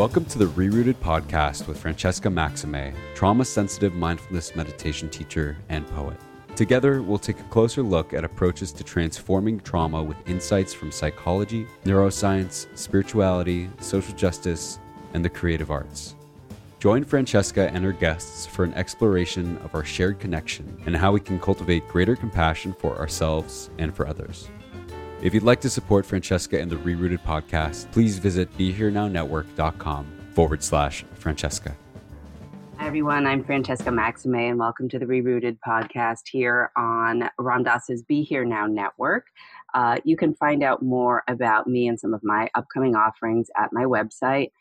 Welcome to the Rerooted podcast with Francesca Maxime, trauma sensitive mindfulness meditation teacher and poet. Together, we'll take a closer look at approaches to transforming trauma with insights from psychology, neuroscience, spirituality, social justice, and the creative arts. Join Francesca and her guests for an exploration of our shared connection and how we can cultivate greater compassion for ourselves and for others. If you'd like to support Francesca and the Rerooted podcast, please visit BeHereNowNetwork.com forward slash Francesca. Hi, everyone. I'm Francesca Maxime, and welcome to the Rerooted podcast here on Ram Dass's Be Here Now Network. Uh, you can find out more about me and some of my upcoming offerings at my website,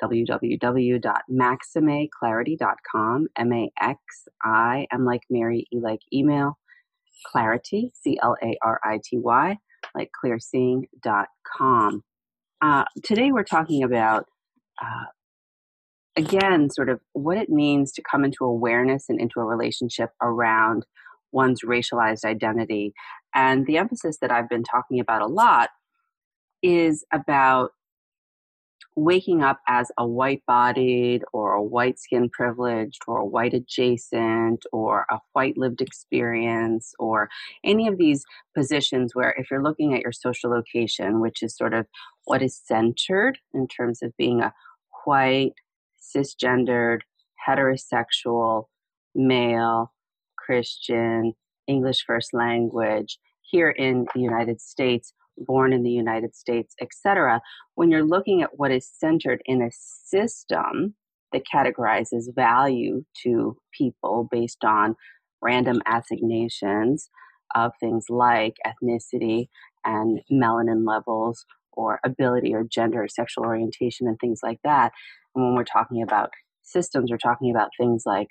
www.maximeclarity.com. M A X I M like Mary, E like email, Clarity, C L A R I T Y, like clearseeing.com. Uh, today we're talking about, uh, again, sort of what it means to come into awareness and into a relationship around one's racialized identity. And the emphasis that I've been talking about a lot is about waking up as a white bodied or a white skin privileged or a white adjacent or a white lived experience or any of these positions where if you're looking at your social location, which is sort of what is centered in terms of being a white, cisgendered, heterosexual, male, Christian, English first language here in the United States, born in the United States, etc., when you're looking at what is centered in a system that categorizes value to people based on random assignations of things like ethnicity and melanin levels or ability or gender or sexual orientation and things like that. And when we're talking about systems, we're talking about things like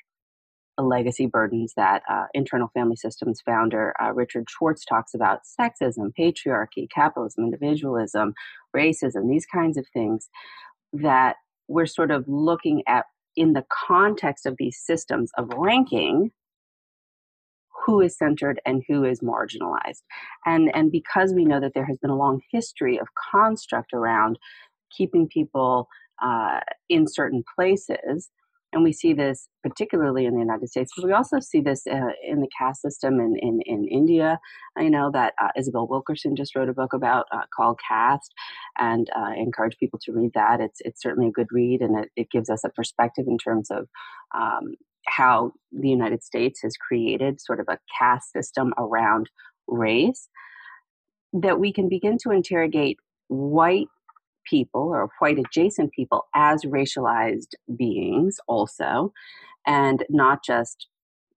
legacy burdens that uh, internal family systems founder uh, Richard Schwartz talks about sexism, patriarchy, capitalism, individualism, racism, these kinds of things that we're sort of looking at in the context of these systems of ranking who is centered and who is marginalized. And, and because we know that there has been a long history of construct around keeping people uh, in certain places, and we see this particularly in the United States, but we also see this uh, in the caste system in, in, in India. I know that uh, Isabel Wilkerson just wrote a book about uh, called Caste, and uh, I encourage people to read that. It's it's certainly a good read, and it, it gives us a perspective in terms of um, how the United States has created sort of a caste system around race that we can begin to interrogate white people or white adjacent people as racialized beings also and not just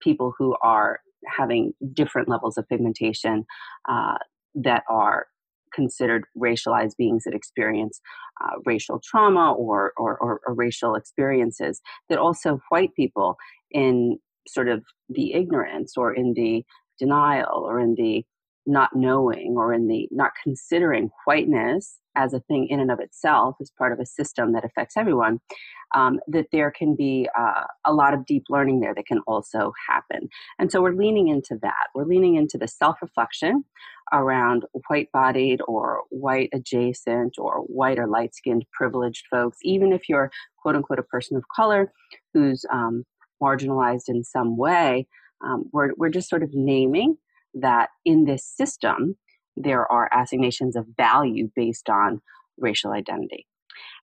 people who are having different levels of pigmentation uh, that are considered racialized beings that experience uh, racial trauma or, or, or, or, racial experiences, that also white people in sort of the ignorance or in the denial or in the not knowing or in the not considering whiteness as a thing in and of itself as part of a system that affects everyone um, that there can be uh, a lot of deep learning there that can also happen. And so we're leaning into that. We're leaning into the self-reflection around white bodied or white adjacent or white or light skinned privileged folks even if you're quote unquote a person of color who's um, marginalized in some way um, we're, we're just sort of naming that in this system, there are assignations of value based on racial identity.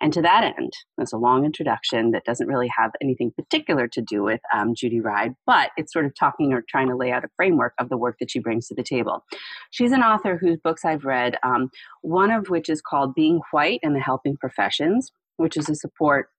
And to that end, that's a long introduction that doesn't really have anything particular to do with um, Judy Ryde, but it's sort of talking or trying to lay out a framework of the work that she brings to the table. She's an author whose books I've read, um, one of which is called Being White and the Helping Professions, which is a support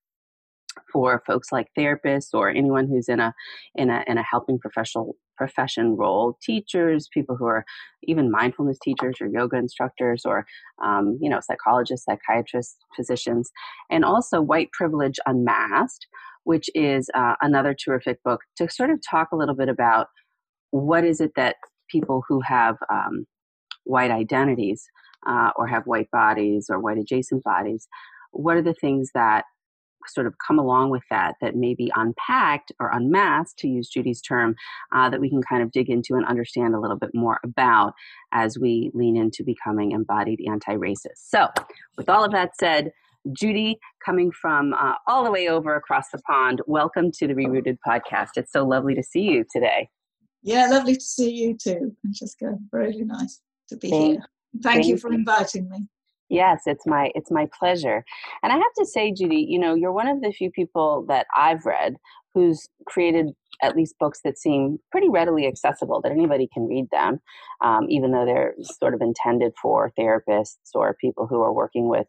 for folks like therapists or anyone who's in a in a in a helping professional profession role teachers people who are even mindfulness teachers or yoga instructors or um, you know psychologists psychiatrists physicians and also white privilege unmasked which is uh, another terrific book to sort of talk a little bit about what is it that people who have um, white identities uh, or have white bodies or white adjacent bodies what are the things that sort of come along with that that may be unpacked or unmasked, to use Judy's term, uh, that we can kind of dig into and understand a little bit more about as we lean into becoming embodied anti racist. So, with all of that said, Judy, coming from uh, all the way over across the pond, welcome to the Rerooted podcast. It's so lovely to see you today. Yeah, lovely to see you too, Francesca. Really nice to be Thank, here. Thank, thank you for inviting me. Yes, it's my it's my pleasure. And I have to say, Judy, you know, you're one of the few people that I've read who's created at least books that seem pretty readily accessible that anybody can read them, um, even though they're sort of intended for therapists or people who are working with,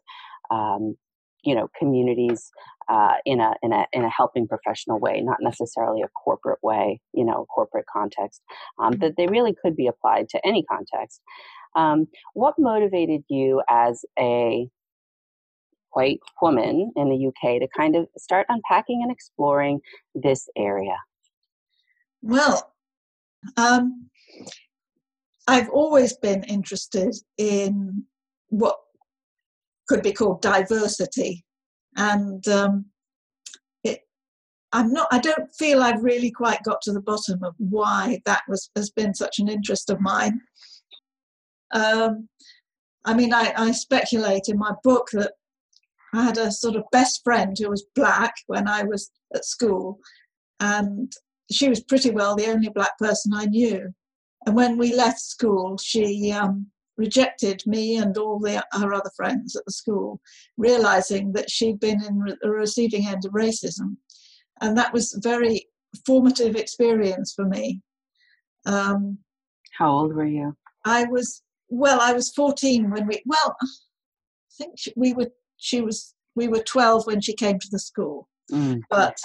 um, you know, communities uh, in a in a in a helping professional way, not necessarily a corporate way, you know, corporate context. Um, that they really could be applied to any context. Um, what motivated you as a white woman in the UK to kind of start unpacking and exploring this area? Well, um, I've always been interested in what could be called diversity, and um, it, I'm not. I don't feel I've really quite got to the bottom of why that was has been such an interest of mine. Um, I mean, I, I speculate in my book that I had a sort of best friend who was black when I was at school, and she was pretty well the only black person I knew. And when we left school, she um, rejected me and all the, her other friends at the school, realizing that she'd been in the receiving end of racism. And that was a very formative experience for me. Um, How old were you? I was well, I was 14 when we, well, I think we were, she was, we were 12 when she came to the school. Mm. But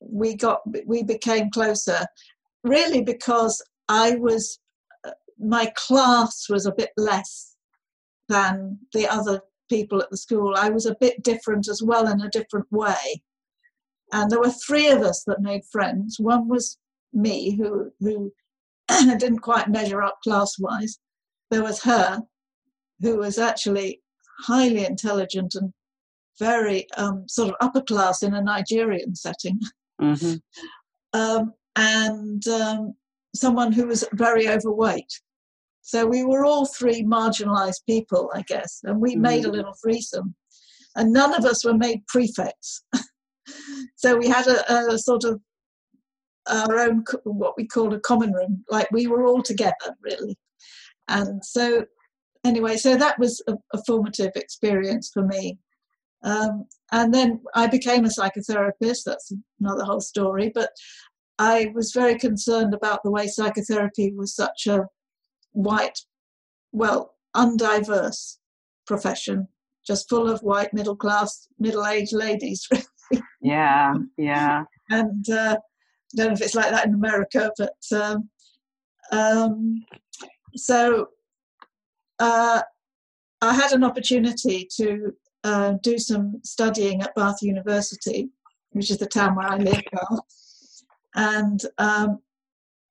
we got, we became closer really because I was, uh, my class was a bit less than the other people at the school. I was a bit different as well in a different way. And there were three of us that made friends. One was me, who who didn't quite measure up class wise there was her, who was actually highly intelligent and very um, sort of upper class in a Nigerian setting, mm-hmm. um, and um, someone who was very overweight. So we were all three marginalized people, I guess, and we mm-hmm. made a little threesome. And none of us were made prefects. so we had a, a sort of our own, what we called a common room, like we were all together, really. And so, anyway, so that was a, a formative experience for me. Um, and then I became a psychotherapist. That's another whole story. But I was very concerned about the way psychotherapy was such a white, well, undiverse profession, just full of white middle class, middle aged ladies. yeah, yeah. And uh, don't know if it's like that in America, but um, um, so uh, I had an opportunity to uh, do some studying at Bath University, which is the town where I live now, and um,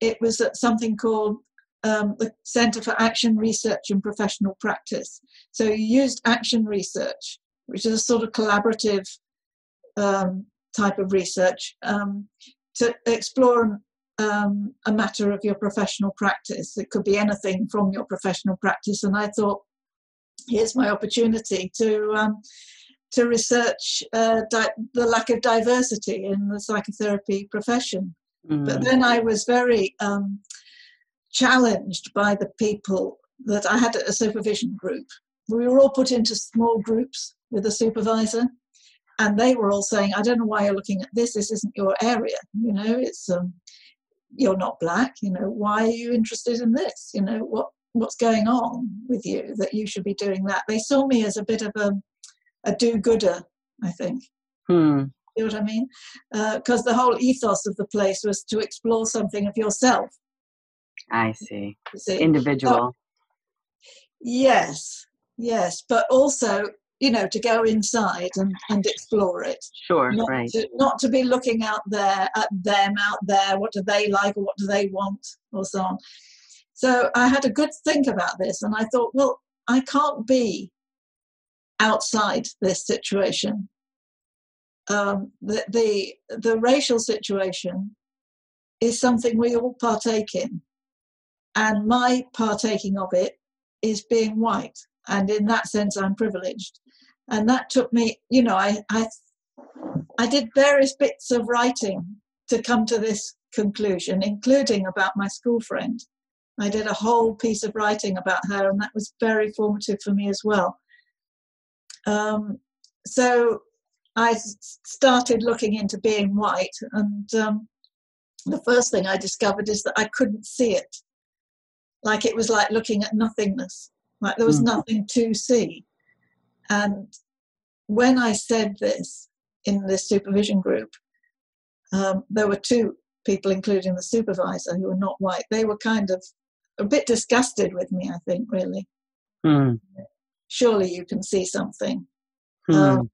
it was at something called um, the Centre for Action Research and Professional Practice. So you used action research, which is a sort of collaborative um, type of research, um, to explore um, a matter of your professional practice. It could be anything from your professional practice. And I thought, here's my opportunity to um, to research uh, di- the lack of diversity in the psychotherapy profession. Mm. But then I was very um, challenged by the people that I had a supervision group. We were all put into small groups with a supervisor, and they were all saying, "I don't know why you're looking at this. This isn't your area. You know, it's um, you're not black. You know, why are you interested in this? You know, what what's going on with you that you should be doing that?" They saw me as a bit of a a do-gooder, I think. Hmm. You know what I mean? Because uh, the whole ethos of the place was to explore something of yourself. I see. see? Individual. yes, yes, but also you know to go inside and, and explore it. Sure not right. to, not to be looking out there at them out there what do they like or what do they want or so on. So i had a good think about this and i thought well i can't be outside this situation. Um, the, the the racial situation is something we all partake in. And my partaking of it is being white. And in that sense i'm privileged and that took me you know i i i did various bits of writing to come to this conclusion including about my school friend i did a whole piece of writing about her and that was very formative for me as well um, so I started looking into being white, and um, the first thing I discovered is that I couldn't see it. Like it was like looking at nothingness, like there was mm. nothing to see. And when I said this in this supervision group, um, there were two people, including the supervisor, who were not white. They were kind of a bit disgusted with me, I think, really. Mm. Surely you can see something. Mm. Um,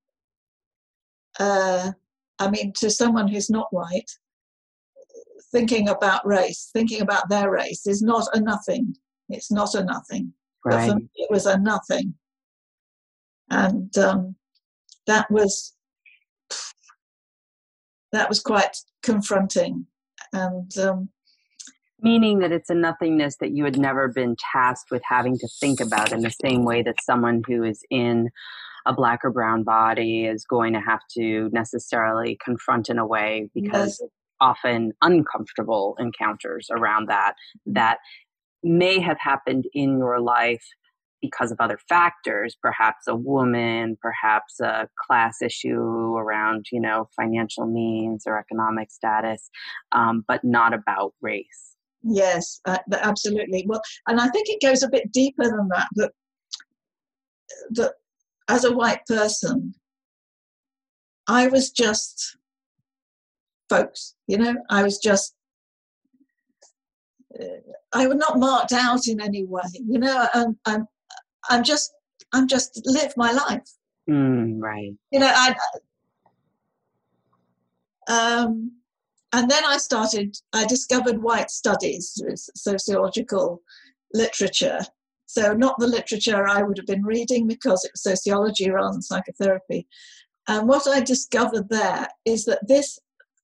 uh, I mean, to someone who's not white, thinking about race, thinking about their race is not a nothing. It's not a nothing. Right. But for me, it was a nothing. And um, that was that was quite confronting. And um, meaning that it's a nothingness that you had never been tasked with having to think about in the same way that someone who is in a black or brown body is going to have to necessarily confront in a way because yes. often uncomfortable encounters around that that may have happened in your life because of other factors perhaps a woman perhaps a class issue around you know financial means or economic status um, but not about race. Yes uh, absolutely. Well and i think it goes a bit deeper than that that that as a white person, I was just folks, you know, I was just, uh, I was not marked out in any way, you know, I'm, I'm just, I'm just live my life. Mm, right. You know, I, um, and then I started, I discovered white studies, sociological literature, so, not the literature I would have been reading because it was sociology rather than psychotherapy. And what I discovered there is that this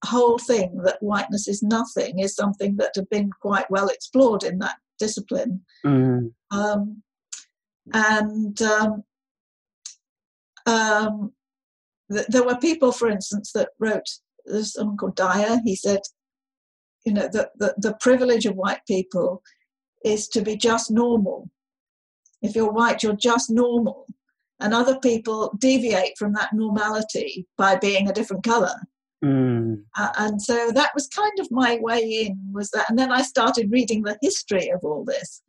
whole thing that whiteness is nothing is something that had been quite well explored in that discipline. Mm. Um, and um, um, th- there were people, for instance, that wrote, there's someone called Dyer, he said, you know, the, the, the privilege of white people is to be just normal if you're white, you're just normal. And other people deviate from that normality by being a different color. Mm. Uh, and so that was kind of my way in was that and then i started reading the history of all this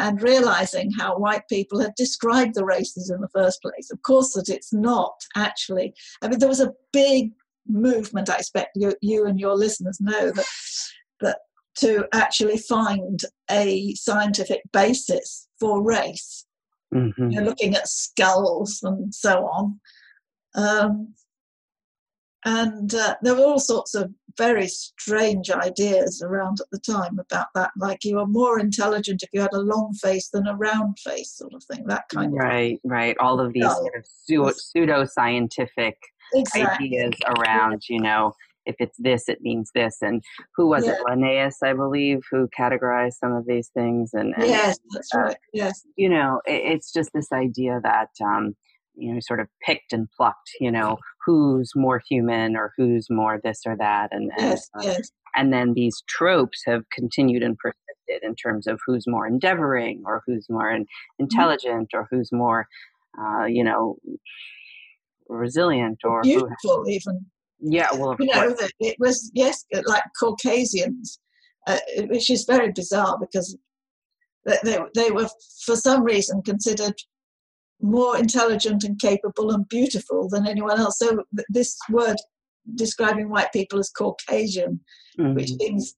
and realizing how white people had described the races in the first place of course that it's not actually i mean there was a big movement. I expect you, you and your listeners know that that to actually find a scientific basis for race, mm-hmm. you know, looking at skulls and so on. Um, and uh, there were all sorts of very strange ideas around at the time about that, like you were more intelligent if you had a long face than a round face, sort of thing. That kind right, of right, right. All of these sort of pseudo scientific exactly. ideas around, you know, if it's this, it means this. And who was yeah. it? Linnaeus, I believe, who categorized some of these things. And, and yes, that's uh, right. Yes, you know, it, it's just this idea that um, you know, sort of picked and plucked. You know, who's more human or who's more this or that, and and, yes, uh, yes. and then these tropes have continued and persisted in terms of who's more endeavoring or who's more mm-hmm. intelligent or who's more, uh, you know, resilient or beautiful who, even yeah, well, you know, that it was yes, like Caucasians, uh, which is very bizarre because they they were for some reason considered more intelligent and capable and beautiful than anyone else. So this word describing white people as Caucasian, mm-hmm. which seems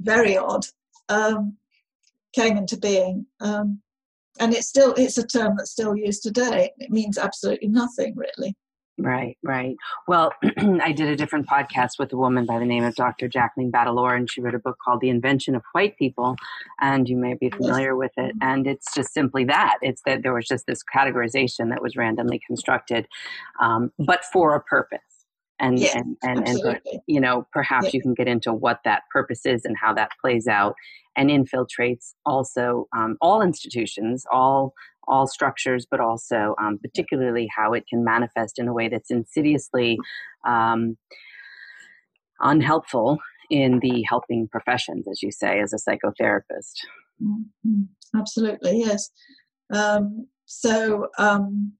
very odd, um, came into being. Um, and it's still it's a term that's still used today. It means absolutely nothing really. Right, right. Well, I did a different podcast with a woman by the name of Dr. Jacqueline Battalora, and she wrote a book called The Invention of White People, and you may be familiar with it. And it's just simply that it's that there was just this categorization that was randomly constructed, um, but for a purpose. And, yeah, and, and, and, you know, perhaps yeah. you can get into what that purpose is and how that plays out and infiltrates also um, all institutions, all all structures, but also um, particularly how it can manifest in a way that's insidiously um, unhelpful in the helping professions, as you say, as a psychotherapist. Mm-hmm. Absolutely, yes. Um, so, um,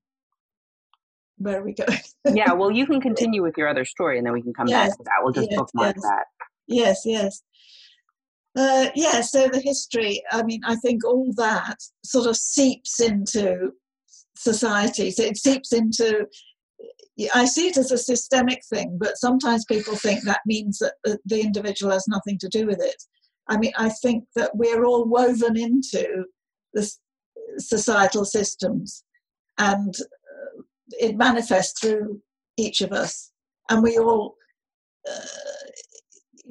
where are we going? yeah, well, you can continue with your other story, and then we can come yes, back to that. We'll just yes, bookmark yes. that. Yes, yes. Uh, yeah, so the history, I mean, I think all that sort of seeps into society. So it seeps into, I see it as a systemic thing, but sometimes people think that means that the individual has nothing to do with it. I mean, I think that we're all woven into the societal systems and uh, it manifests through each of us. And we all, uh,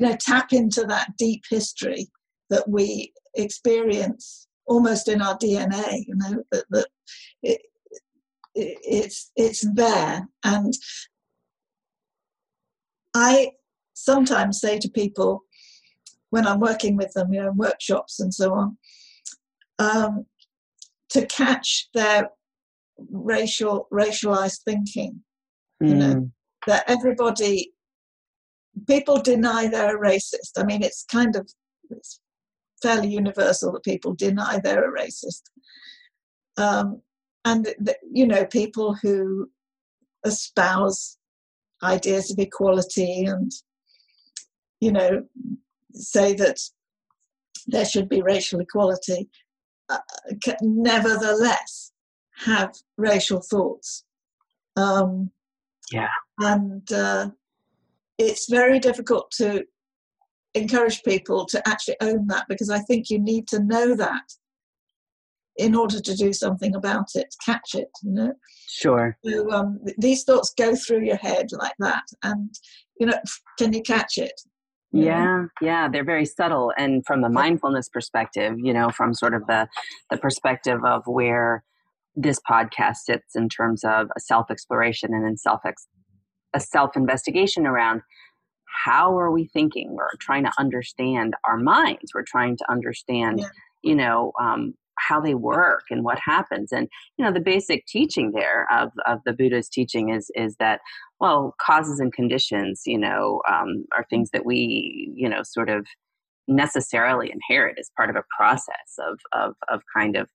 you know tap into that deep history that we experience almost in our DNA. You know that, that it, it, it's it's there, and I sometimes say to people when I'm working with them, you know, workshops and so on, um, to catch their racial racialized thinking. Mm. You know hmm. that everybody people deny they're a racist. I mean, it's kind of it's fairly universal that people deny they're a racist. Um, and, you know, people who espouse ideas of equality and, you know, say that there should be racial equality, uh, nevertheless have racial thoughts. Um, yeah. And uh, it's very difficult to encourage people to actually own that because I think you need to know that in order to do something about it, catch it, you know. Sure. So um, these thoughts go through your head like that, and you know, can you catch it? yeah yeah they're very subtle and from the mindfulness perspective you know from sort of the the perspective of where this podcast sits in terms of self exploration and in self a self investigation around how are we thinking? We're trying to understand our minds. We're trying to understand yeah. you know um, how they work and what happens. And you know the basic teaching there of, of the buddha's teaching is is that well causes and conditions you know um, are things that we you know sort of necessarily inherit as part of a process of of, of kind of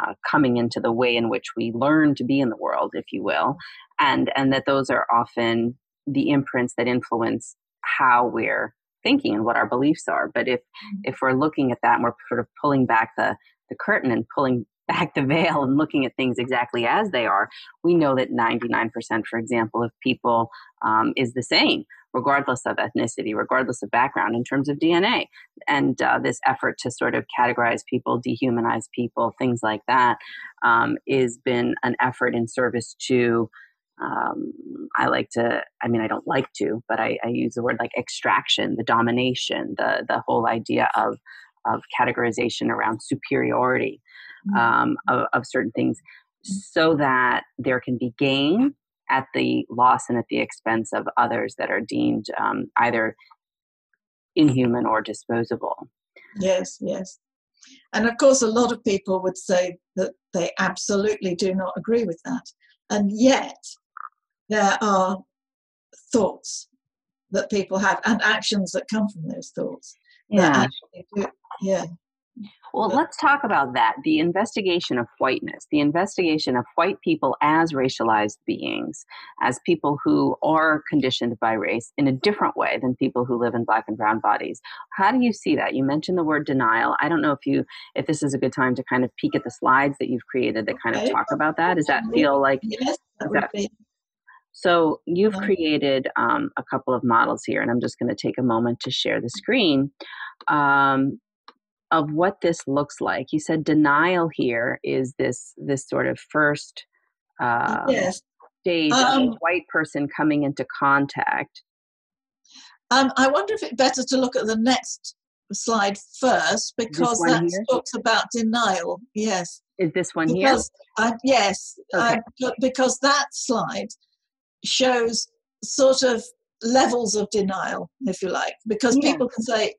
uh, coming into the way in which we learn to be in the world, if you will, and and that those are often the imprints that influence how we're thinking and what our beliefs are. But if mm-hmm. if we're looking at that and we're sort of pulling back the the curtain and pulling back the veil and looking at things exactly as they are, we know that 99%, for example, of people um, is the same. Regardless of ethnicity, regardless of background, in terms of DNA. And uh, this effort to sort of categorize people, dehumanize people, things like that, um, is been an effort in service to. Um, I like to, I mean, I don't like to, but I, I use the word like extraction, the domination, the the whole idea of of categorization around superiority mm-hmm. um, of, of certain things so that there can be gain at the loss and at the expense of others that are deemed um, either inhuman or disposable. Yes, yes. And of course, a lot of people would say that they absolutely do not agree with that. And yet, there are thoughts that people have and actions that come from those thoughts. Yeah. Do, yeah. Well, let's talk about that the investigation of whiteness, the investigation of white people as racialized beings, as people who are conditioned by race in a different way than people who live in black and brown bodies. How do you see that? You mentioned the word denial. I don't know if you if this is a good time to kind of peek at the slides that you've created that kind of talk about that. Does that feel like yes, that. So you've created um, a couple of models here, and I'm just going to take a moment to share the screen. Um, of what this looks like. You said denial here is this this sort of first uh, yes. stage um, of a white person coming into contact. Um, I wonder if it's better to look at the next slide first because that here? talks about denial. Yes. Is this one because, here? Uh, yes, okay. uh, because that slide shows sort of levels of denial, if you like, because yeah. people can say,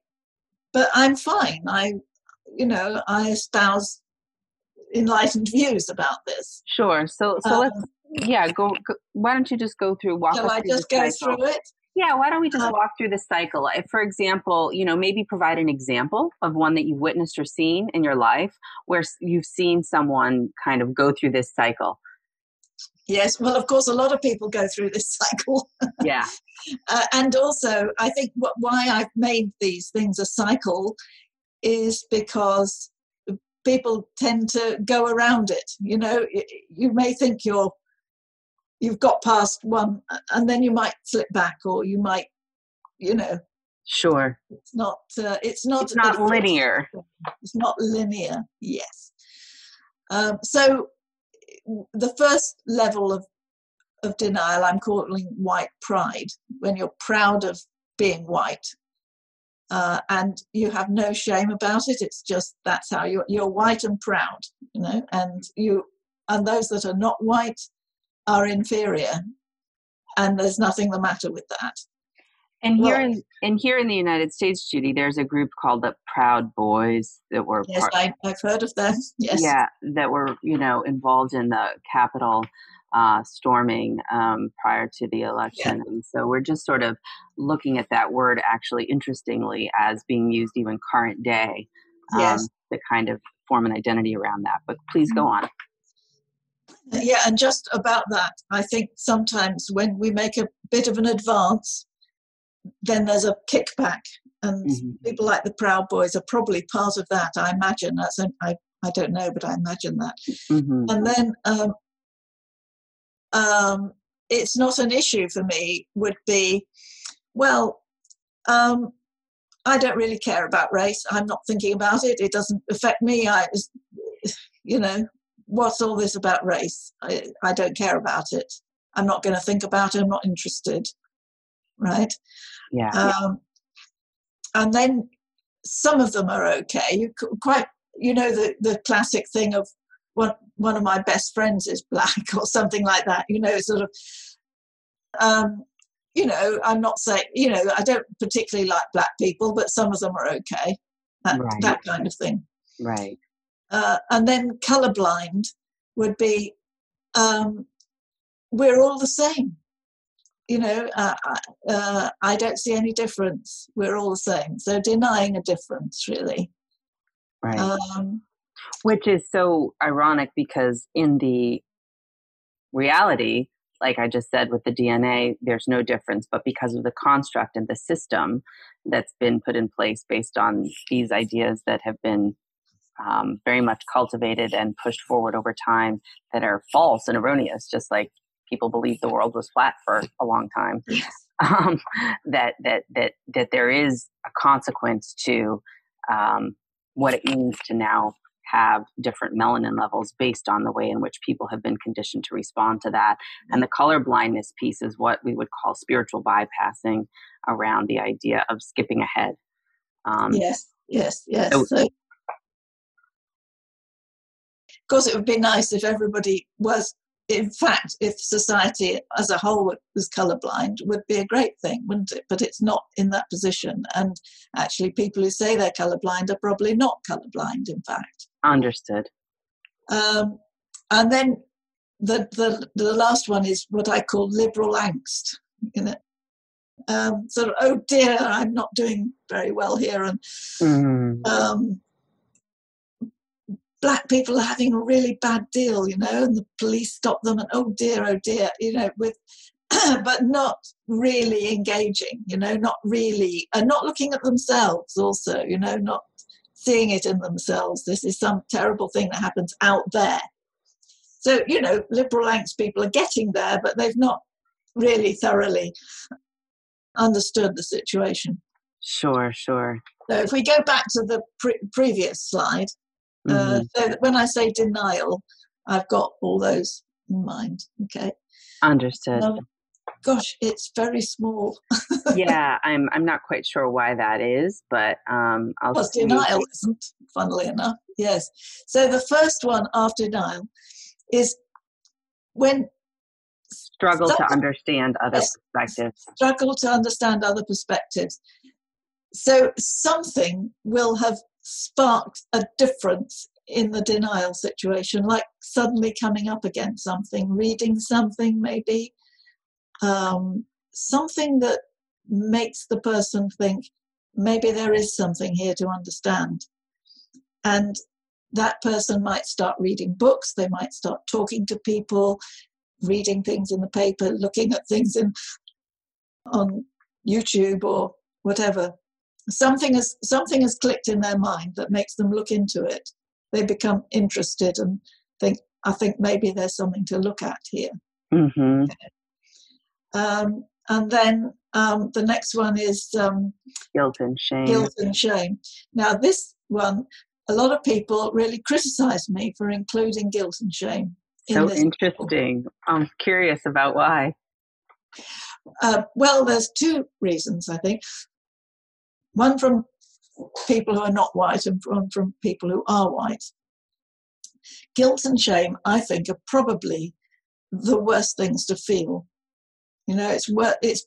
but I'm fine. I, you know, I espouse enlightened views about this. Sure. So, so um, let's, yeah, go, go, Why don't you just go through? Walk shall I just go cycle. through it? Yeah, why don't we just um, walk through the cycle? If, for example, you know, maybe provide an example of one that you've witnessed or seen in your life where you've seen someone kind of go through this cycle. Yes, well, of course, a lot of people go through this cycle. Yeah. uh, and also, I think what, why I've made these things a cycle is because people tend to go around it. You know, you may think you're you've got past one, and then you might slip back, or you might, you know. Sure. It's not. Uh, it's not. It's not linear. It's not linear. Yes. Um, so the first level of of denial I'm calling white pride, when you're proud of being white. Uh, and you have no shame about it. It's just that's how you're, you're white and proud, you know. And you and those that are not white are inferior, and there's nothing the matter with that. And here well, in and here in the United States, Judy, there's a group called the Proud Boys that were yes, part, I, have heard of them. Yes, yeah, that were you know involved in the Capitol uh, storming um, prior to the election, yeah. and so we're just sort of looking at that word actually, interestingly, as being used even current day. Um, yes, to kind of form an identity around that. But please go mm-hmm. on. Yeah, and just about that, I think sometimes when we make a bit of an advance then there's a kickback, and mm-hmm. people like the Proud Boys are probably part of that. I imagine that's an, I I don't know, but I imagine that. Mm-hmm. And then um, um, it's not an issue for me. Would be well. Um, I don't really care about race. I'm not thinking about it. It doesn't affect me. I, you know, what's all this about race? I, I don't care about it. I'm not going to think about it. I'm not interested. Right? Yeah. Um, and then some of them are okay. You quite, you know, the the classic thing of one one of my best friends is black or something like that. You know, sort of. Um, you know, I'm not saying, you know, I don't particularly like black people, but some of them are okay. That, right. that kind of thing. Right. Uh, and then colorblind would be um, we're all the same you know, uh, uh, I don't see any difference. We're all the same. So denying a difference, really. Right. Um, Which is so ironic because in the reality, like I just said with the DNA, there's no difference. But because of the construct and the system that's been put in place based on these ideas that have been um, very much cultivated and pushed forward over time that are false and erroneous, just like people believed the world was flat for a long time. um, that that that that there is a consequence to um, what it means to now have different melanin levels based on the way in which people have been conditioned to respond to that. And the color blindness piece is what we would call spiritual bypassing around the idea of skipping ahead. Um, yes, yes, yes. So, so, of course, it would be nice if everybody was in fact, if society as a whole was colorblind, would be a great thing, wouldn't it? But it's not in that position. And actually, people who say they're colorblind are probably not colorblind, in fact. Understood. Um, and then the, the, the last one is what I call liberal angst. You know, um, sort of, oh dear, I'm not doing very well here. And mm. um, black people are having a really bad deal, you know, and the police stop them and oh dear, oh dear, you know, with but not really engaging, you know, not really and not looking at themselves also, you know, not seeing it in themselves. This is some terrible thing that happens out there. So, you know, liberal angst people are getting there, but they've not really thoroughly understood the situation. Sure, sure. So if we go back to the pre- previous slide, uh, mm-hmm. so when I say denial, I've got all those in mind. Okay. Understood. Um, gosh, it's very small. yeah, I'm. I'm not quite sure why that is, but um, I'll. Well, denial isn't. Funnily enough, yes. So the first one after denial is when struggle to understand other perspectives. Struggle to understand other perspectives. So something will have sparked a difference in the denial situation, like suddenly coming up against something, reading something maybe, um, something that makes the person think maybe there is something here to understand. And that person might start reading books, they might start talking to people, reading things in the paper, looking at things in on YouTube or whatever something has something has clicked in their mind that makes them look into it. They become interested and think, I think maybe there's something to look at here. Mm-hmm. Um, and then um, the next one is um, guilt and shame. Guilt and shame. Now, this one, a lot of people really criticize me for including guilt and shame. In so interesting. I'm curious about why. Uh, well, there's two reasons, I think one from people who are not white and one from people who are white. Guilt and shame, I think, are probably the worst things to feel. You know, it's what it's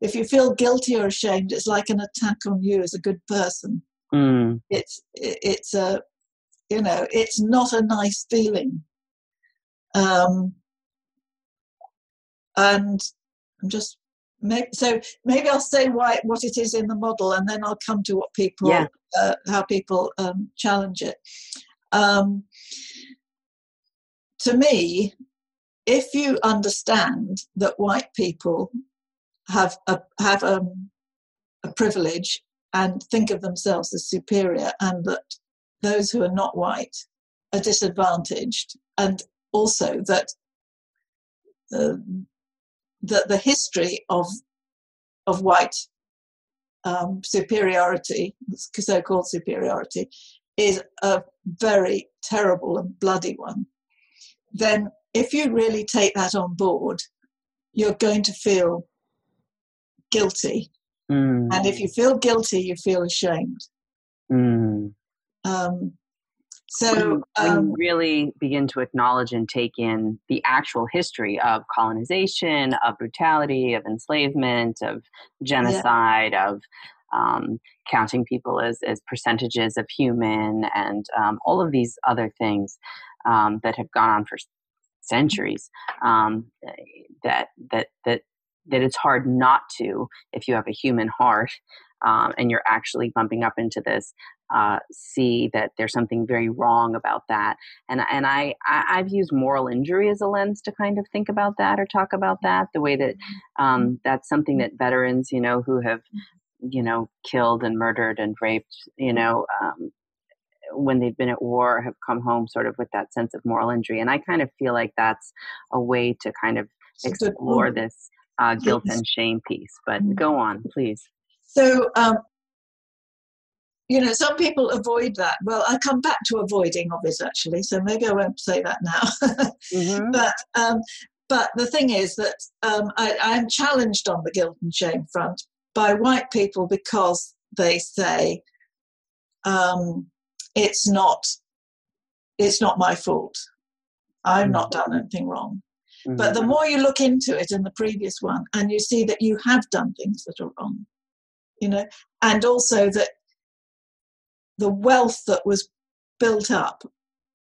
if you feel guilty or ashamed, it's like an attack on you as a good person. Mm. It's it's a you know it's not a nice feeling. Um, and I'm just maybe, so maybe I'll say why what it is in the model, and then I'll come to what people yeah. uh, how people um, challenge it. Um, to me, if you understand that white people have a have a, um, a privilege and think of themselves as superior, and that those who are not white are disadvantaged, and also that uh, that the history of of white um, superiority, so-called superiority, is a very terrible and bloody one, then if you really take that on board, you're going to feel guilty. Mm. And if you feel guilty, you feel ashamed. Mm. Um, so when, um, you really begin to acknowledge and take in the actual history of colonization, of brutality, of enslavement, of genocide, yeah. of um, counting people as, as percentages of human, and um, all of these other things um, that have gone on for centuries, um, that that that that it's hard not to if you have a human heart um, and you're actually bumping up into this uh, see that there's something very wrong about that. And and I, I have used moral injury as a lens to kind of think about that or talk about that. The way that um, mm-hmm. that's something that veterans, you know, who have you know killed and murdered and raped, you know. Um, when they've been at war have come home sort of with that sense of moral injury and i kind of feel like that's a way to kind of explore this uh, guilt and shame piece. But mm-hmm. go on, please. So, um, you know, some people avoid that. Well, I come back to avoiding of it actually, so maybe I won't say that now. mm-hmm. But um, but the thing is that um, I, I'm challenged on the guilt and shame front by white people because they say um, it's not it's not my fault. I've not mm-hmm. done anything wrong. Mm-hmm. But the more you look into it in the previous one, and you see that you have done things that are wrong, you know, and also that the wealth that was built up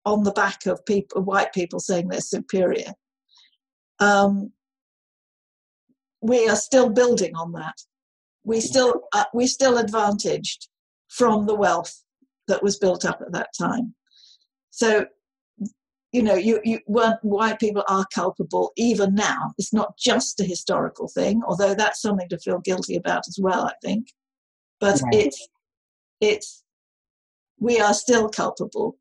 on the back of people, white people saying they're superior, um, we are still building on that. We still uh, we still advantaged from the wealth that was built up at that time. So, you know, you, you weren't, white people are culpable even now. It's not just a historical thing, although that's something to feel guilty about as well, I think. But right. it's it's we are still culpable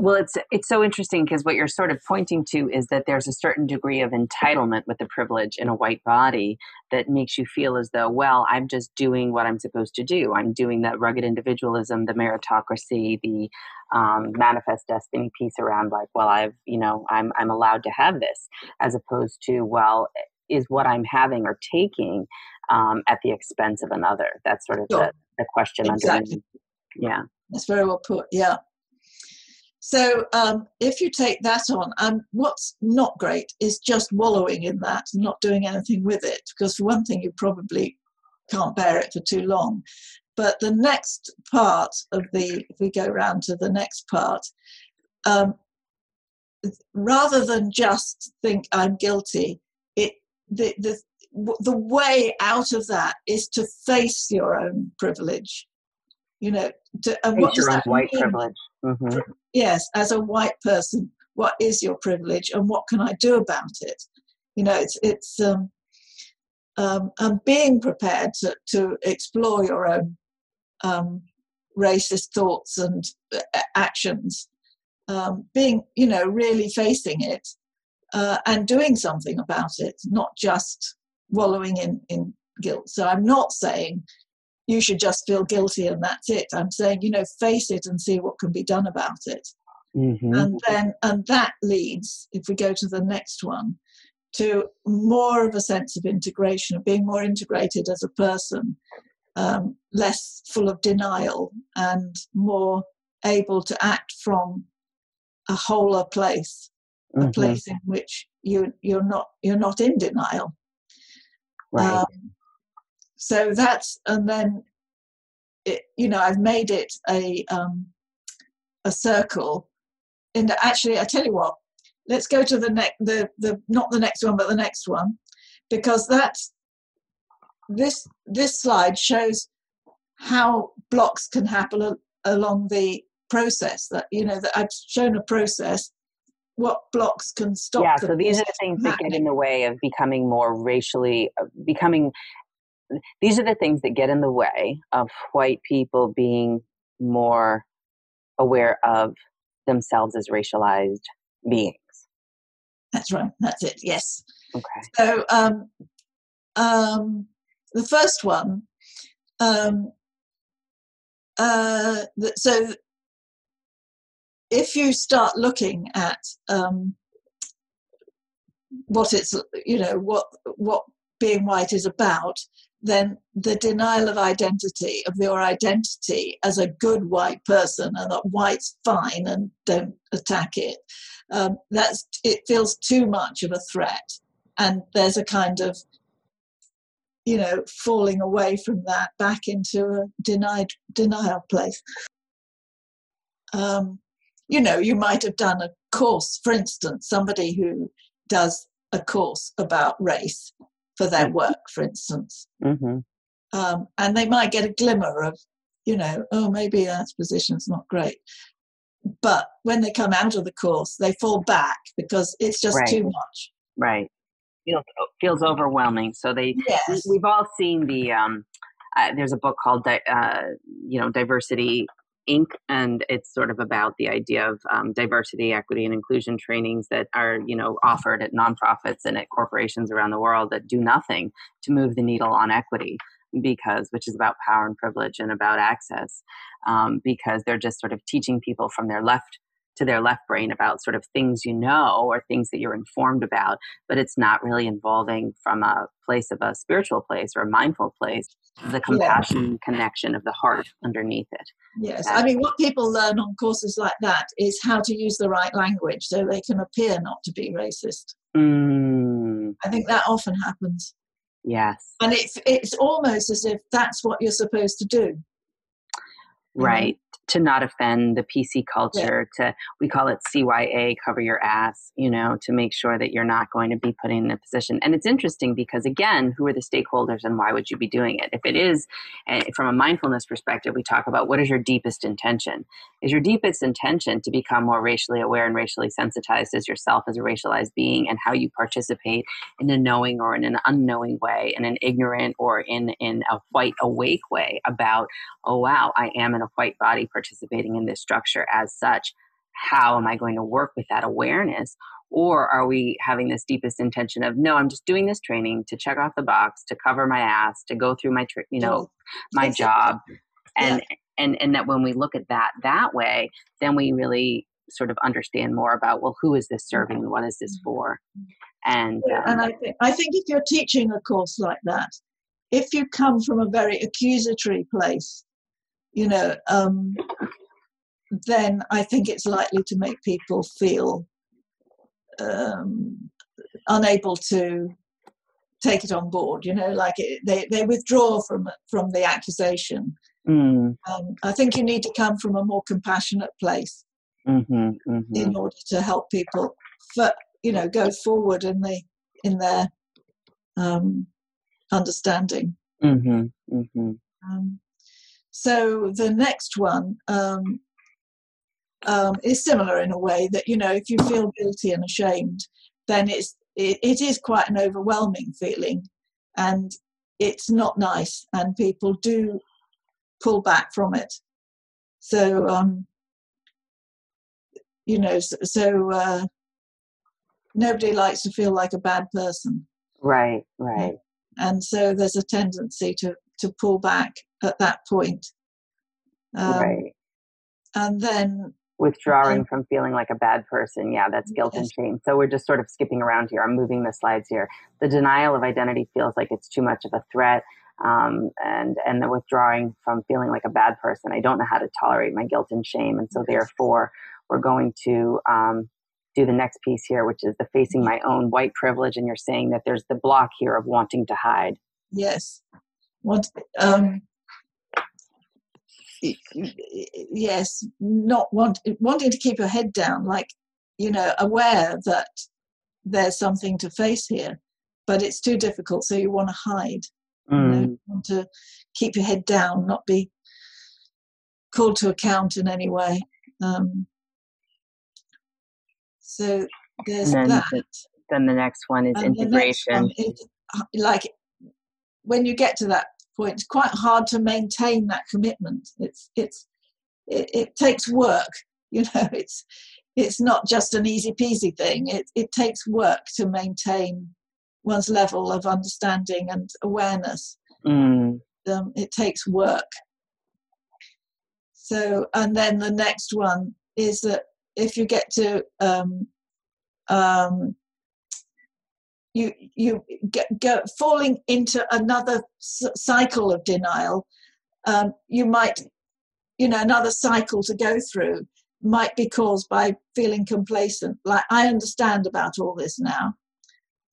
well it's it's so interesting because what you're sort of pointing to is that there's a certain degree of entitlement with the privilege in a white body that makes you feel as though well i'm just doing what i'm supposed to do i'm doing that rugged individualism the meritocracy the um, manifest destiny piece around like well i've you know i'm i'm allowed to have this as opposed to well is what i'm having or taking um, at the expense of another that's sort of sure. the, the question exactly. yeah that's very well put yeah so um, if you take that on, and what's not great is just wallowing in that and not doing anything with it, because for one thing, you probably can't bear it for too long. But the next part of the, if we go round to the next part, um, rather than just think I'm guilty, it the the the way out of that is to face your own privilege you know to, and what does that white mean? privilege mm-hmm. yes as a white person what is your privilege and what can i do about it you know it's it's um, um, and being prepared to, to explore your own um, racist thoughts and uh, actions um, being you know really facing it uh, and doing something about it not just wallowing in, in guilt so i'm not saying you should just feel guilty and that's it. I'm saying, you know, face it and see what can be done about it. Mm-hmm. And then, and that leads, if we go to the next one, to more of a sense of integration, of being more integrated as a person, um, less full of denial, and more able to act from a wholer place, mm-hmm. a place in which you you're not you're not in denial. Right. Um, so that's and then it, you know I've made it a um, a circle. And actually, I tell you what, let's go to the next the the not the next one but the next one, because that this this slide shows how blocks can happen al- along the process. That you know that I've shown a process what blocks can stop. Yeah, so these are the things that get in the way of becoming more racially, uh, becoming these are the things that get in the way of white people being more aware of themselves as racialized beings. That's right. That's it. Yes. Okay. So um, um, the first one. Um, uh, so if you start looking at um, what it's you know what what being white is about then the denial of identity, of your identity as a good white person, and that white's fine and don't attack it, um, that's it feels too much of a threat, and there's a kind of you know falling away from that back into a denied denial place. Um, you know, you might have done a course, for instance, somebody who does a course about race for their work, for instance. Mm-hmm. Um, and they might get a glimmer of, you know, oh, maybe that position's not great. But when they come out of the course, they fall back because it's just right. too much. Right. Feels feels overwhelming. So they, yes. we've all seen the. Um, uh, there's a book called, uh, you know, diversity Inc., and it's sort of about the idea of um, diversity, equity, and inclusion trainings that are, you know, offered at nonprofits and at corporations around the world that do nothing to move the needle on equity because which is about power and privilege and about access um, because they're just sort of teaching people from their left to their left brain about sort of things you know or things that you're informed about, but it's not really involving from a place of a spiritual place or a mindful place, the compassion yeah. connection of the heart underneath it. Yes, I mean, what people learn on courses like that is how to use the right language so they can appear not to be racist. Mm. I think that often happens. Yes. And it's it's almost as if that's what you're supposed to do. Right to not offend the PC culture, yeah. to we call it CYA, cover your ass, you know, to make sure that you're not going to be put in a position. And it's interesting because again, who are the stakeholders and why would you be doing it? If it is uh, from a mindfulness perspective, we talk about what is your deepest intention? Is your deepest intention to become more racially aware and racially sensitized as yourself as a racialized being and how you participate in a knowing or in an unknowing way, in an ignorant or in in a white awake way about, oh wow, I am in a white body participating in this structure as such how am i going to work with that awareness? Or are we having this deepest intention of no i'm just doing this training to check off the box to cover my ass to go through my you know my job? and yeah. and and that when we look at that that way then we really sort of understand more about well who is this serving? And what is this mm-hmm. for? And um, and i think i think if you're teaching a course like that if you come from a very accusatory place you know, um, then I think it's likely to make people feel um, unable to take it on board. You know, like it, they they withdraw from from the accusation. Mm. Um, I think you need to come from a more compassionate place mm-hmm, mm-hmm. in order to help people, for, you know, go forward in the in their um, understanding. Mm-hmm, mm-hmm. Um, so the next one um, um, is similar in a way that you know if you feel guilty and ashamed, then it's it, it is quite an overwhelming feeling, and it's not nice, and people do pull back from it. So um, you know, so, so uh, nobody likes to feel like a bad person. Right, right. And so there's a tendency to to pull back at that point. Um, right. And then withdrawing from feeling like a bad person. Yeah, that's guilt yes. and shame. So we're just sort of skipping around here. I'm moving the slides here. The denial of identity feels like it's too much of a threat. Um, and and the withdrawing from feeling like a bad person. I don't know how to tolerate my guilt and shame, and so therefore we're going to um, do the next piece here, which is the facing my own white privilege. And you're saying that there's the block here of wanting to hide. Yes, want um, yes, not want, wanting to keep your head down, like, you know, aware that there's something to face here, but it's too difficult, so you want to hide. Mm. You, know, mm. you want to keep your head down, not be called to account in any way. Um, so there's then, that. Then the next one is and integration. One is, like when you get to that point, it's quite hard to maintain that commitment. It's it's it, it takes work. You know, it's it's not just an easy peasy thing. It it takes work to maintain one's level of understanding and awareness. Mm. Um, it takes work. So, and then the next one is that if you get to um, um, you you get, go falling into another cycle of denial. Um, you might you know another cycle to go through might be caused by feeling complacent. Like i understand about all this now.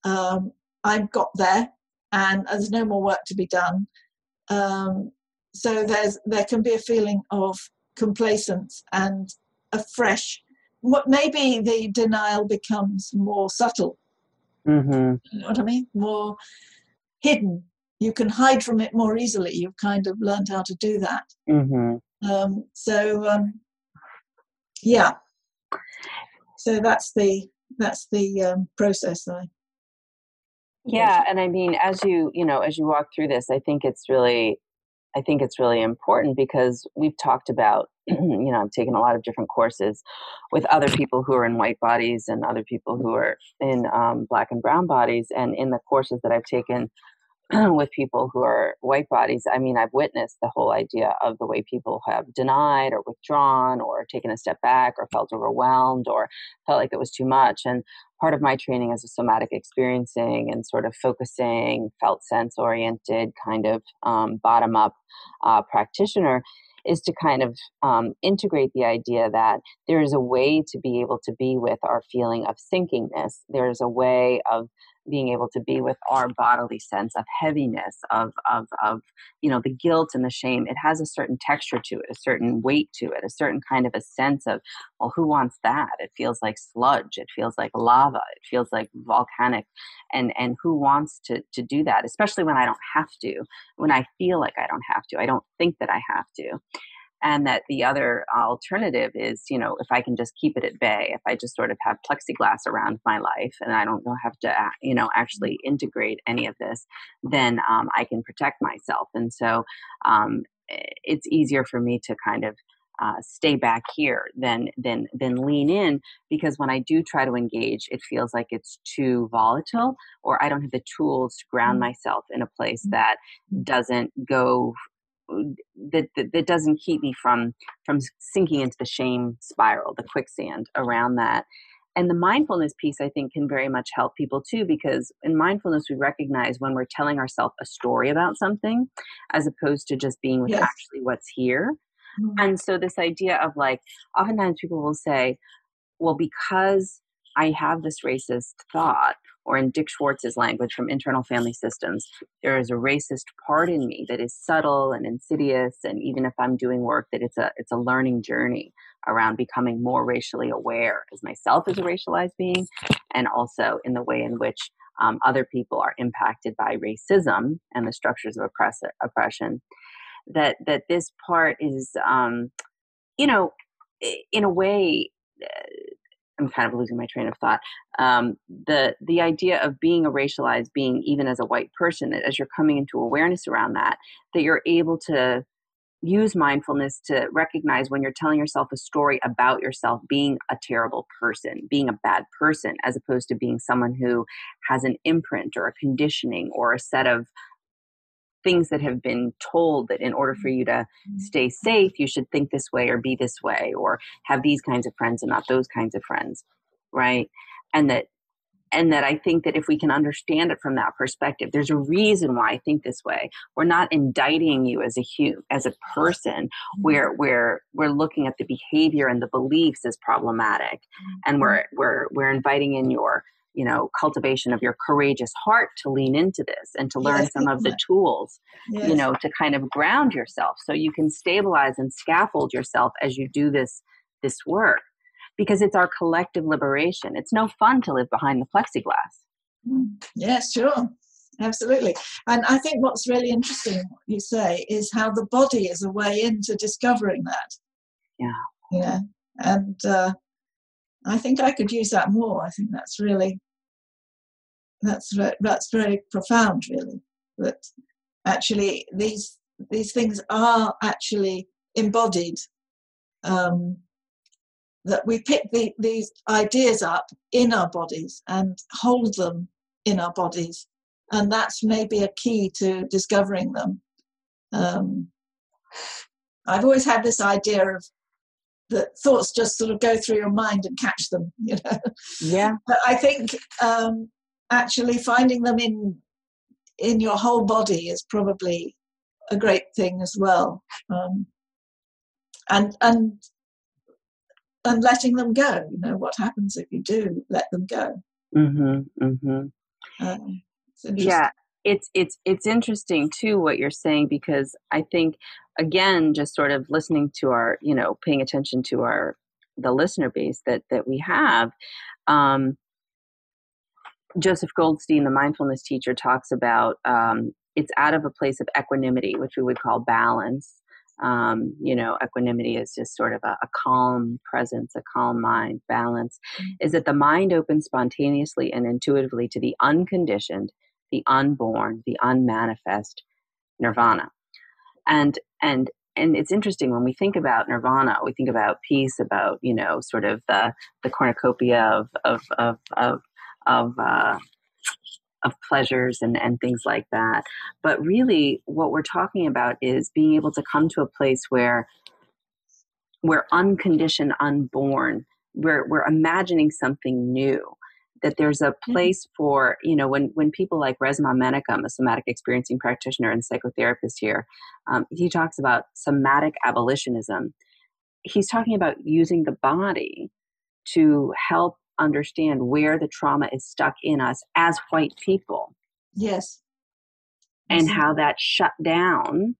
Um, i've got there and there's no more work to be done. Um, so there's there can be a feeling of complacence and a fresh maybe the denial becomes more subtle Mm-hmm. You know what I mean? More hidden. You can hide from it more easily. You've kind of learned how to do that. Mm-hmm. Um, so um, yeah. So that's the that's the um, process. I. Yeah, and I mean, as you you know, as you walk through this, I think it's really I think it's really important because we've talked about, you know, I've taken a lot of different courses with other people who are in white bodies and other people who are in um, black and brown bodies. And in the courses that I've taken with people who are white bodies, I mean, I've witnessed the whole idea of the way people have denied or withdrawn or taken a step back or felt overwhelmed or felt like it was too much. And part of my training as a somatic experiencing and sort of focusing, felt sense oriented, kind of um, bottom up uh, practitioner is to kind of um, integrate the idea that there is a way to be able to be with our feeling of sinkingness. There's a way of being able to be with our bodily sense of heaviness of of of you know the guilt and the shame it has a certain texture to it a certain weight to it a certain kind of a sense of well who wants that? It feels like sludge it feels like lava it feels like volcanic and and who wants to to do that especially when i don't have to when i feel like i don't have to i don't think that i have to and that the other alternative is you know if i can just keep it at bay if i just sort of have plexiglass around my life and i don't have to you know actually integrate any of this then um, i can protect myself and so um, it's easier for me to kind of uh, stay back here than than than lean in because when I do try to engage, it feels like it's too volatile, or I don't have the tools to ground mm. myself in a place mm. that doesn't go that, that, that doesn't keep me from from sinking into the shame spiral the quicksand around that and the mindfulness piece i think can very much help people too because in mindfulness we recognize when we're telling ourselves a story about something as opposed to just being with yes. actually what's here mm-hmm. and so this idea of like oftentimes people will say well because i have this racist thought or in Dick Schwartz's language from Internal Family Systems, there is a racist part in me that is subtle and insidious, and even if I'm doing work, that it's a it's a learning journey around becoming more racially aware as myself as a racialized being, and also in the way in which um, other people are impacted by racism and the structures of oppress- oppression. That that this part is, um, you know, in a way. Uh, I'm kind of losing my train of thought. Um, the the idea of being a racialized being, even as a white person, as you're coming into awareness around that, that you're able to use mindfulness to recognize when you're telling yourself a story about yourself being a terrible person, being a bad person, as opposed to being someone who has an imprint or a conditioning or a set of things that have been told that in order for you to mm-hmm. stay safe, you should think this way or be this way or have these kinds of friends and not those kinds of friends, right? And that and that I think that if we can understand it from that perspective, there's a reason why I think this way. We're not indicting you as a human, as a person. Mm-hmm. we're we're looking at the behavior and the beliefs as problematic, and we're mm-hmm. we're we're inviting in your you know cultivation of your courageous heart to lean into this and to learn yes, some of the tools yes. you know to kind of ground yourself so you can stabilize and scaffold yourself as you do this this work. Because it's our collective liberation. It's no fun to live behind the plexiglass. Mm. yes sure. Absolutely. And i think what's really interesting what you say is how the body is a way into discovering that. Yeah. Yeah. And uh, I think I could use that more. I think that's really that's that's very profound, really. That actually these these things are actually embodied. Um, that we pick the, these ideas up in our bodies and hold them in our bodies, and that's maybe a key to discovering them. Um, I've always had this idea of that thoughts just sort of go through your mind and catch them you know yeah but i think um, actually finding them in in your whole body is probably a great thing as well. Um, and and and letting them go you know what happens if you do let them go? Mm-hmm, mm-hmm. Um, yeah it's it's it's interesting too what you're saying because i think again just sort of listening to our you know paying attention to our the listener base that that we have um, Joseph Goldstein, the mindfulness teacher, talks about um, it's out of a place of equanimity, which we would call balance. Um, you know, equanimity is just sort of a, a calm presence, a calm mind, balance. Mm-hmm. Is that the mind opens spontaneously and intuitively to the unconditioned, the unborn, the unmanifest nirvana. and and and it's interesting when we think about nirvana we think about peace about you know sort of the the cornucopia of of of of, of uh, of pleasures and, and things like that. But really, what we're talking about is being able to come to a place where we're unconditioned, unborn. We're, we're imagining something new. That there's a mm-hmm. place for, you know, when, when people like Resmaa Menakem, a somatic experiencing practitioner and psychotherapist here, um, he talks about somatic abolitionism. He's talking about using the body to help understand where the trauma is stuck in us as white people. Yes. And how that shut down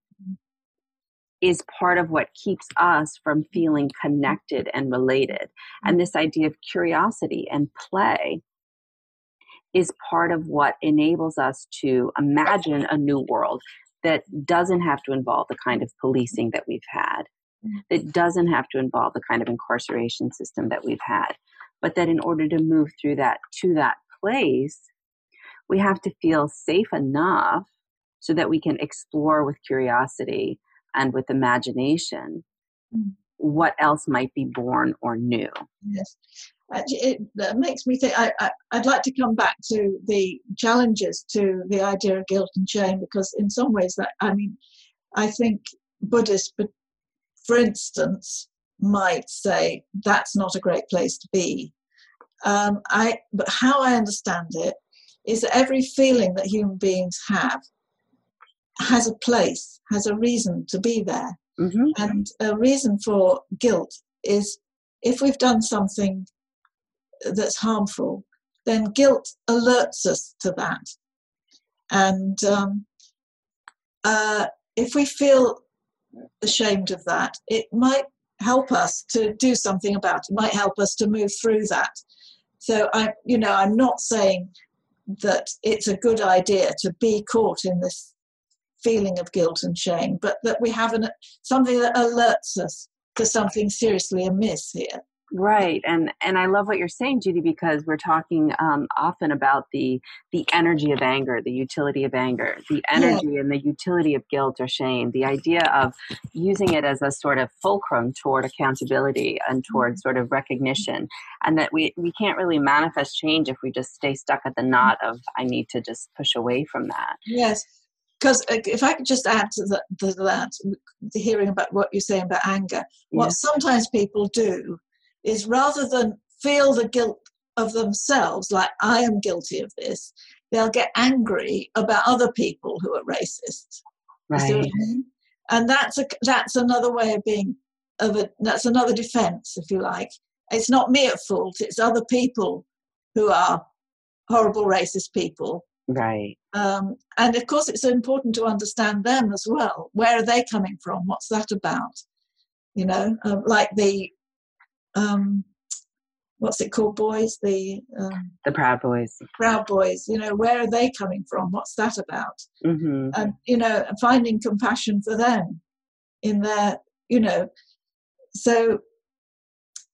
is part of what keeps us from feeling connected and related. And this idea of curiosity and play is part of what enables us to imagine a new world that doesn't have to involve the kind of policing that we've had, mm-hmm. that doesn't have to involve the kind of incarceration system that we've had, but that in order to move through that to that place, we have to feel safe enough so that we can explore with curiosity and with imagination mm. what else might be born or new. Yes. It, it makes me think I, I, I'd like to come back to the challenges to the idea of guilt and shame because in some ways that I mean I think Buddhists for instance might say that's not a great place to be. Um, I, but how I understand it is that every feeling that human beings have has a place, has a reason to be there. Mm-hmm. And a reason for guilt is if we've done something that's harmful, then guilt alerts us to that. And um, uh, if we feel ashamed of that, it might help us to do something about it, might help us to move through that. So I, you know, I'm not saying that it's a good idea to be caught in this feeling of guilt and shame, but that we have an, something that alerts us to something seriously amiss here. Right, and and I love what you're saying, Judy, because we're talking um, often about the the energy of anger, the utility of anger, the energy yeah. and the utility of guilt or shame. The idea of using it as a sort of fulcrum toward accountability and toward mm-hmm. sort of recognition, and that we we can't really manifest change if we just stay stuck at the knot of I need to just push away from that. Yes, because uh, if I could just add to, the, to that, hearing about what you're saying about anger, what sometimes people do is rather than feel the guilt of themselves, like I am guilty of this, they'll get angry about other people who are racist. Right. I mean? And that's a that's another way of being of a that's another defense, if you like. It's not me at fault, it's other people who are horrible racist people. Right. Um, and of course, it's important to understand them as well. Where are they coming from? What's that about? You know, um, like the um, what's it called boys? The um, the proud boys. Proud boys you know where are they coming from? What's that about? Mm-hmm. and you know finding compassion for them in their you know so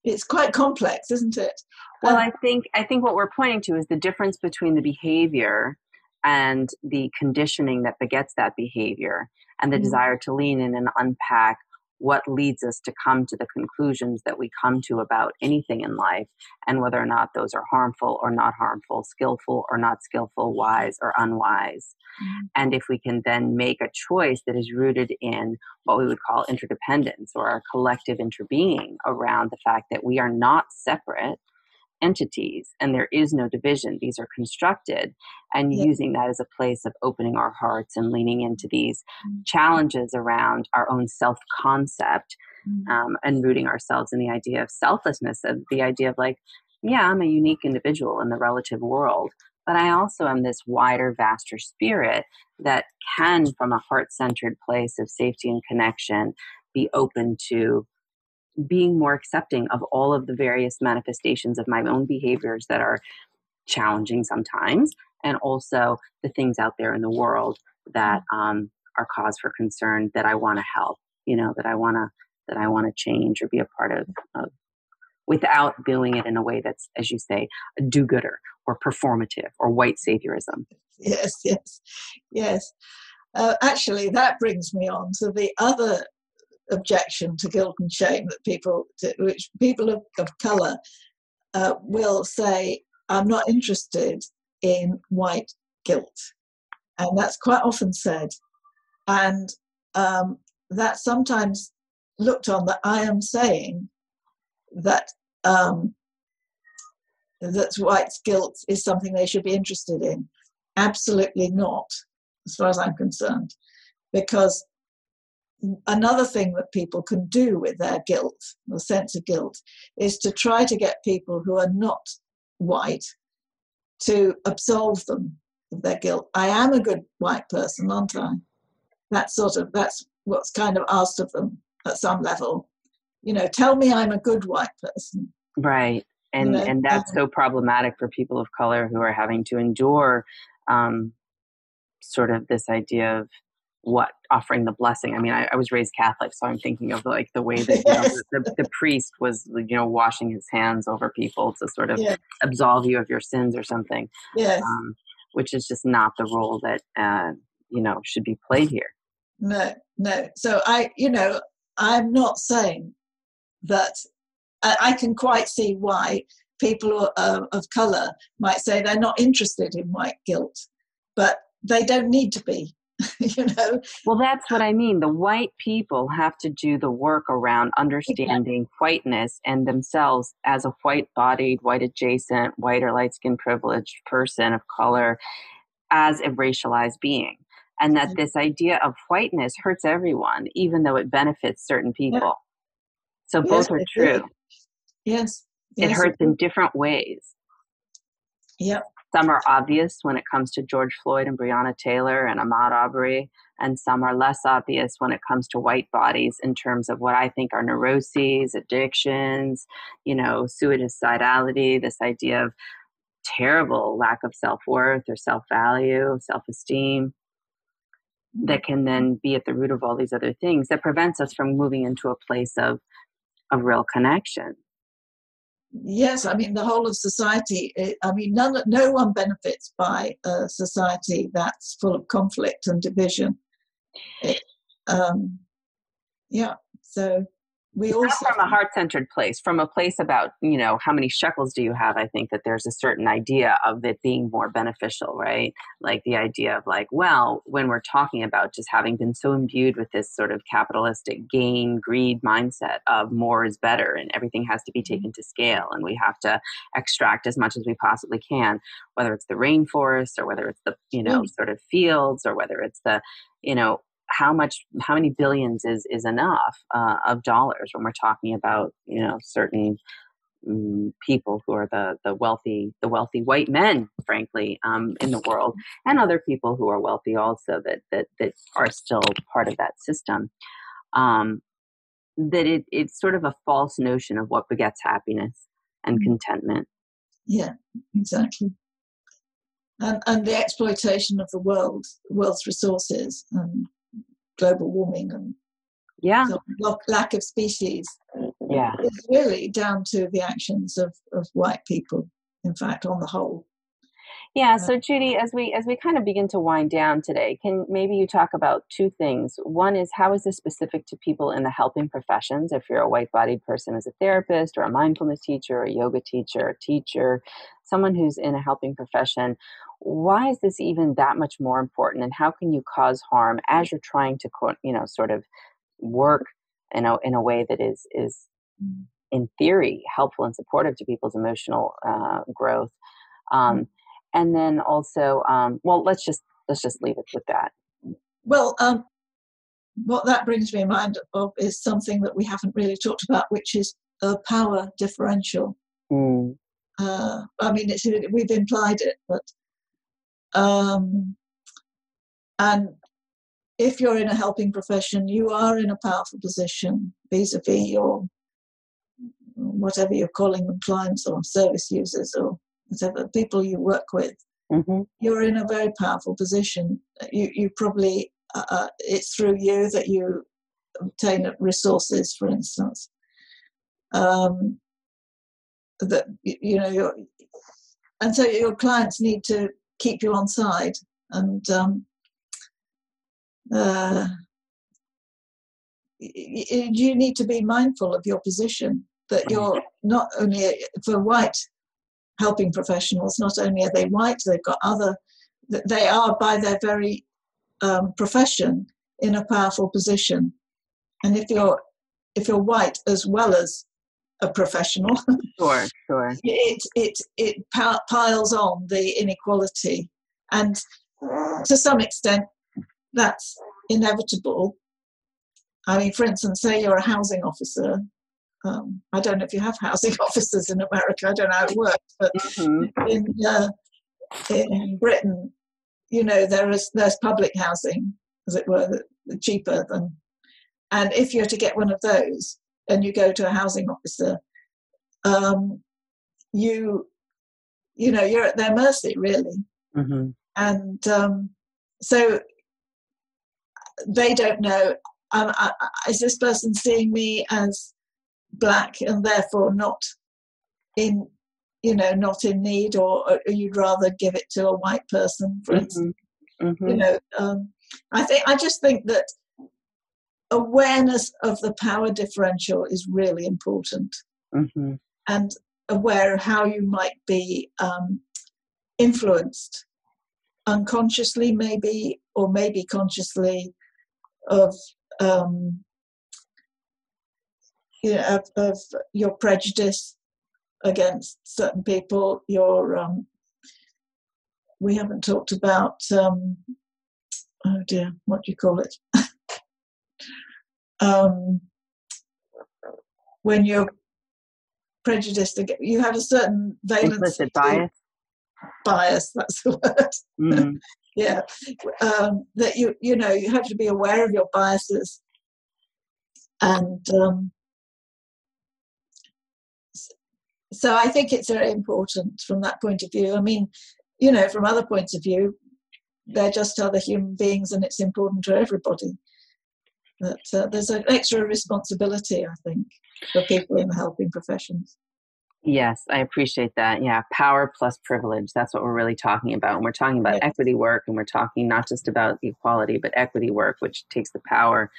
it's quite complex isn't it? Well um, i think i think what we're pointing to is the difference between the behavior and the conditioning that begets that behavior and the mm-hmm. desire to lean in and unpack what leads us to come to the conclusions that we come to about anything in life and whether or not those are harmful or not harmful, skillful or not skillful, wise or unwise. Mm-hmm. And if we can then make a choice that is rooted in what we would call interdependence or our collective interbeing around the fact that we are not separate entities and there is no division. These are constructed and yeah. using that as a place of opening our hearts and leaning into these mm-hmm. challenges around our own self concept mm-hmm. um, and rooting ourselves in the idea of selflessness, of the idea of like, yeah, I'm a unique individual in the relative world, but I also am this wider, vaster spirit that can, from a heart centered place of safety and connection, be open to being more accepting of all of the various manifestations of my own behaviors that are challenging sometimes, and also the things out there in the world that um, are cause for concern that I want to help, you know, that I want to that I want to change or be a part of, of without doing it in a way that's, as you say, a do-gooder or performative or white saviorism. Yes, yes, yes. uh, actually, that brings me on to the other objection to guilt and shame that people, to, which people of, of color uh, will say, I'm not interested in white guilt. And that's quite often said. And um, that sometimes looked on that I am saying that um, that white guilt is something they should be interested in. Absolutely not, as far as I'm concerned, because another thing that people can do with their guilt, the sense of guilt, is to try to get people who are not white to absolve them of their guilt. I am a good white person, aren't I? That's sort of that's what's kind of asked of them at some level. You know, tell me I'm a good white person. Right. And you know, and that's um, so problematic for people of color who are having to endure um, sort of this idea of what offering the blessing. I mean, I, I, was raised Catholic, so I'm thinking of like the way that yes. know, the, the, priest was, you know, washing his hands over people to sort of absolve you of your sins or something. Yes. Um, which is just not the role that uh, you know should be played here. No, no. So I, you know, I'm not saying that I, I can quite see why people uh, of color might say they're not interested in white guilt, but they don't need to be. you know well that's what i mean the white people have to do the work around understanding yeah. whiteness and themselves as a white bodied white adjacent white or light skinned privileged person of color as a racialized being and that mm-hmm. this idea of whiteness hurts everyone even though it benefits certain people yeah. so yes, both are true yes. yes it hurts in different ways yep some are obvious when it comes to George Floyd and Breonna Taylor and Ahmaud Arbery, and some are less obvious when it comes to white bodies in terms of what I think are neuroses, addictions, you know, suicidality, this idea of terrible lack of self worth or self value, self esteem that can then be at the root of all these other things that prevents us from moving into a place of of real connection yes, I mean, the whole of society, eh, I mean, none, no one benefits by a society that's full of conflict and division. It, um, yeah, so we also from a heart-centered place from a place about you know how many shekels do you have i think that there's a certain idea of it being more beneficial right like the idea of like well when we're talking about just having been so imbued with this sort of capitalistic gain greed mindset of more is better and everything has to be mm-hmm. taken to scale and we have to extract as much as we possibly can whether it's the rainforest or whether it's the you know mm. sort of fields or whether it's the you know how much how many billions is is enough uh, of dollars when we're talking about you know certain um, people who are the the wealthy the wealthy white men frankly um, in the world and other people who are wealthy also that that that are still part of that system. Um, that it it's sort of a false notion of what begets happiness and mm-hmm. contentment. Yeah exactly. And, and the exploitation of the world world's resources and global warming and yeah. lack of species. Yeah. It's really down to the actions of, of white people in fact on the whole. Yeah so judy as we as we kind of begin to wind down today can maybe you talk about two things? One is how is this specific to people in the helping professions? If you're a white bodied person as a therapist or a mindfulness teacher or a yoga teacher a teacher someone who's in a helping profession why is this even that much more important and how can you cause harm as you're trying to you know sort of work in a, in a way that is is in theory helpful and supportive to people's emotional uh, growth um, mm. and then also um, well let's just let's just leave it with that well um, what that brings me in mind of is something that we haven't really talked about which is a power differential mm. uh, i mean it's, we've implied it but um, and if you're in a helping profession, you are in a powerful position vis a vis your whatever you're calling them, clients or service users or whatever people you work with. Mm-hmm. You're in a very powerful position. You, you probably, uh, uh it's through you that you obtain resources, for instance. Um, that you know, and so your clients need to keep you on side. And um, uh, you need to be mindful of your position that you're not only for white helping professionals not only are they white they've got other they are by their very um, profession in a powerful position and if you're if you're white as well as a professional sure sure it it it piles on the inequality and to some extent that's inevitable i mean for instance say you're a housing officer um, I don't know if you have housing officers in America. I don't know how it works, but mm-hmm. in uh, in Britain, you know, there is there's public housing, as it were, cheaper than. And if you're to get one of those, and you go to a housing officer, um, you you know you're at their mercy really, mm-hmm. and um, so they don't know. Um, I, is this person seeing me as black and therefore not in you know not in need or, or you'd rather give it to a white person for mm-hmm. instance mm-hmm. you know um, i think i just think that awareness of the power differential is really important mm-hmm. and aware of how you might be um, influenced unconsciously maybe or maybe consciously of um, you know, of, of your prejudice against certain people, your um, we haven't talked about um, oh dear, what do you call it? Um, when you're prejudiced, you have a certain valence. Implicit bias. Bias, that's the word. Mm. yeah, um, that you you know you have to be aware of your biases, and um, so I think it's very important from that point of view. I mean, you know, from other points of view, they're just other human beings, and it's important to everybody. But uh, there's an extra responsibility, I think, for people in the helping professions. Yes, I appreciate that. Yeah, power plus privilege. That's what we're really talking about. And we're talking about yes. equity work, and we're talking not just about equality, but equity work, which takes the power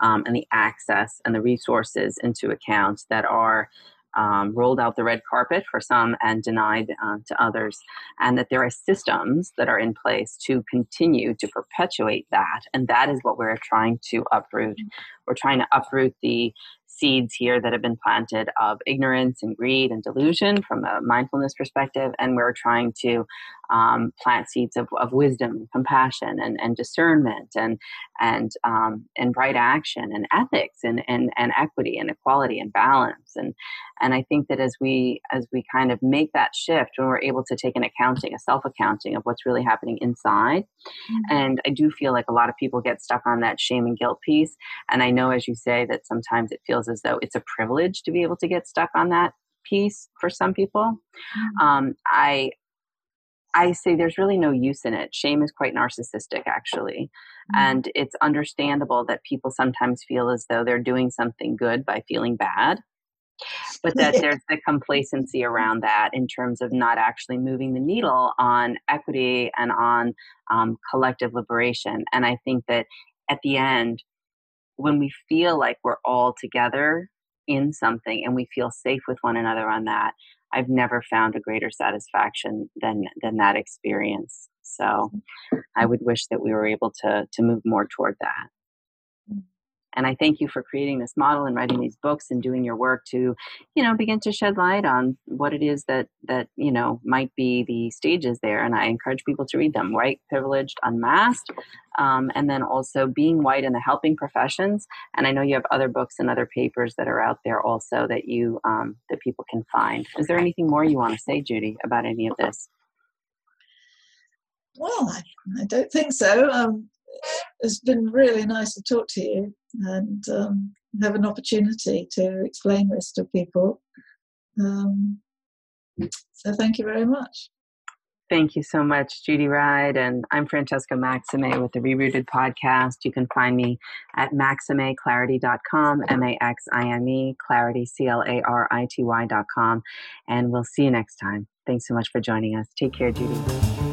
um, and the access and the resources into account that are um, rolled out the red carpet for some and denied uh, to others, and that there are systems that are in place to continue to perpetuate that. And that is what we're trying to uproot. We're trying to uproot the seeds here that have been planted of ignorance and greed and delusion from a mindfulness perspective. And we're trying to um, plant seeds of, of wisdom and compassion and, and discernment and, and, um, and right action and ethics and, and, and equity and equality and balance. And, and I think that as we, as we kind of make that shift, when we're able to take an accounting, a self accounting of what's really happening inside. Mm-hmm. And I do feel like a lot of people get stuck on that shame and guilt piece. And I know, as you say, that sometimes it feels as though it's a privilege to be able to get stuck on that piece for some people. Mm-hmm. Um, I I say there's really no use in it. Shame is quite narcissistic, actually. Mm-hmm. And it's understandable that people sometimes feel as though they're doing something good by feeling bad. But that there's the complacency around that in terms of not actually moving the needle on equity and on um, collective liberation. And I think that at the end, when we feel like we're all together in something and we feel safe with one another on that, I've never found a greater satisfaction than than that experience. So I would wish that we were able to to move more toward that. And I thank you for creating this model and writing these books and doing your work to, you know, begin to shed light on what it is that that you know might be the stages there. And I encourage people to read them. White, privileged, unmasked, um, and then also being white in the helping professions. And I know you have other books and other papers that are out there also that you um, that people can find. Is there anything more you want to say, Judy, about any of this? Well, I, I don't think so. Um, it's been really nice to talk to you and um, have an opportunity to explain this to people. Um, so thank you very much. Thank you so much, Judy Ryde. And I'm Francesca Maxime with the Rerooted podcast. You can find me at maximeclarity.com, M A X I M E, clarity, C L A R I T Y.com. And we'll see you next time. Thanks so much for joining us. Take care, Judy.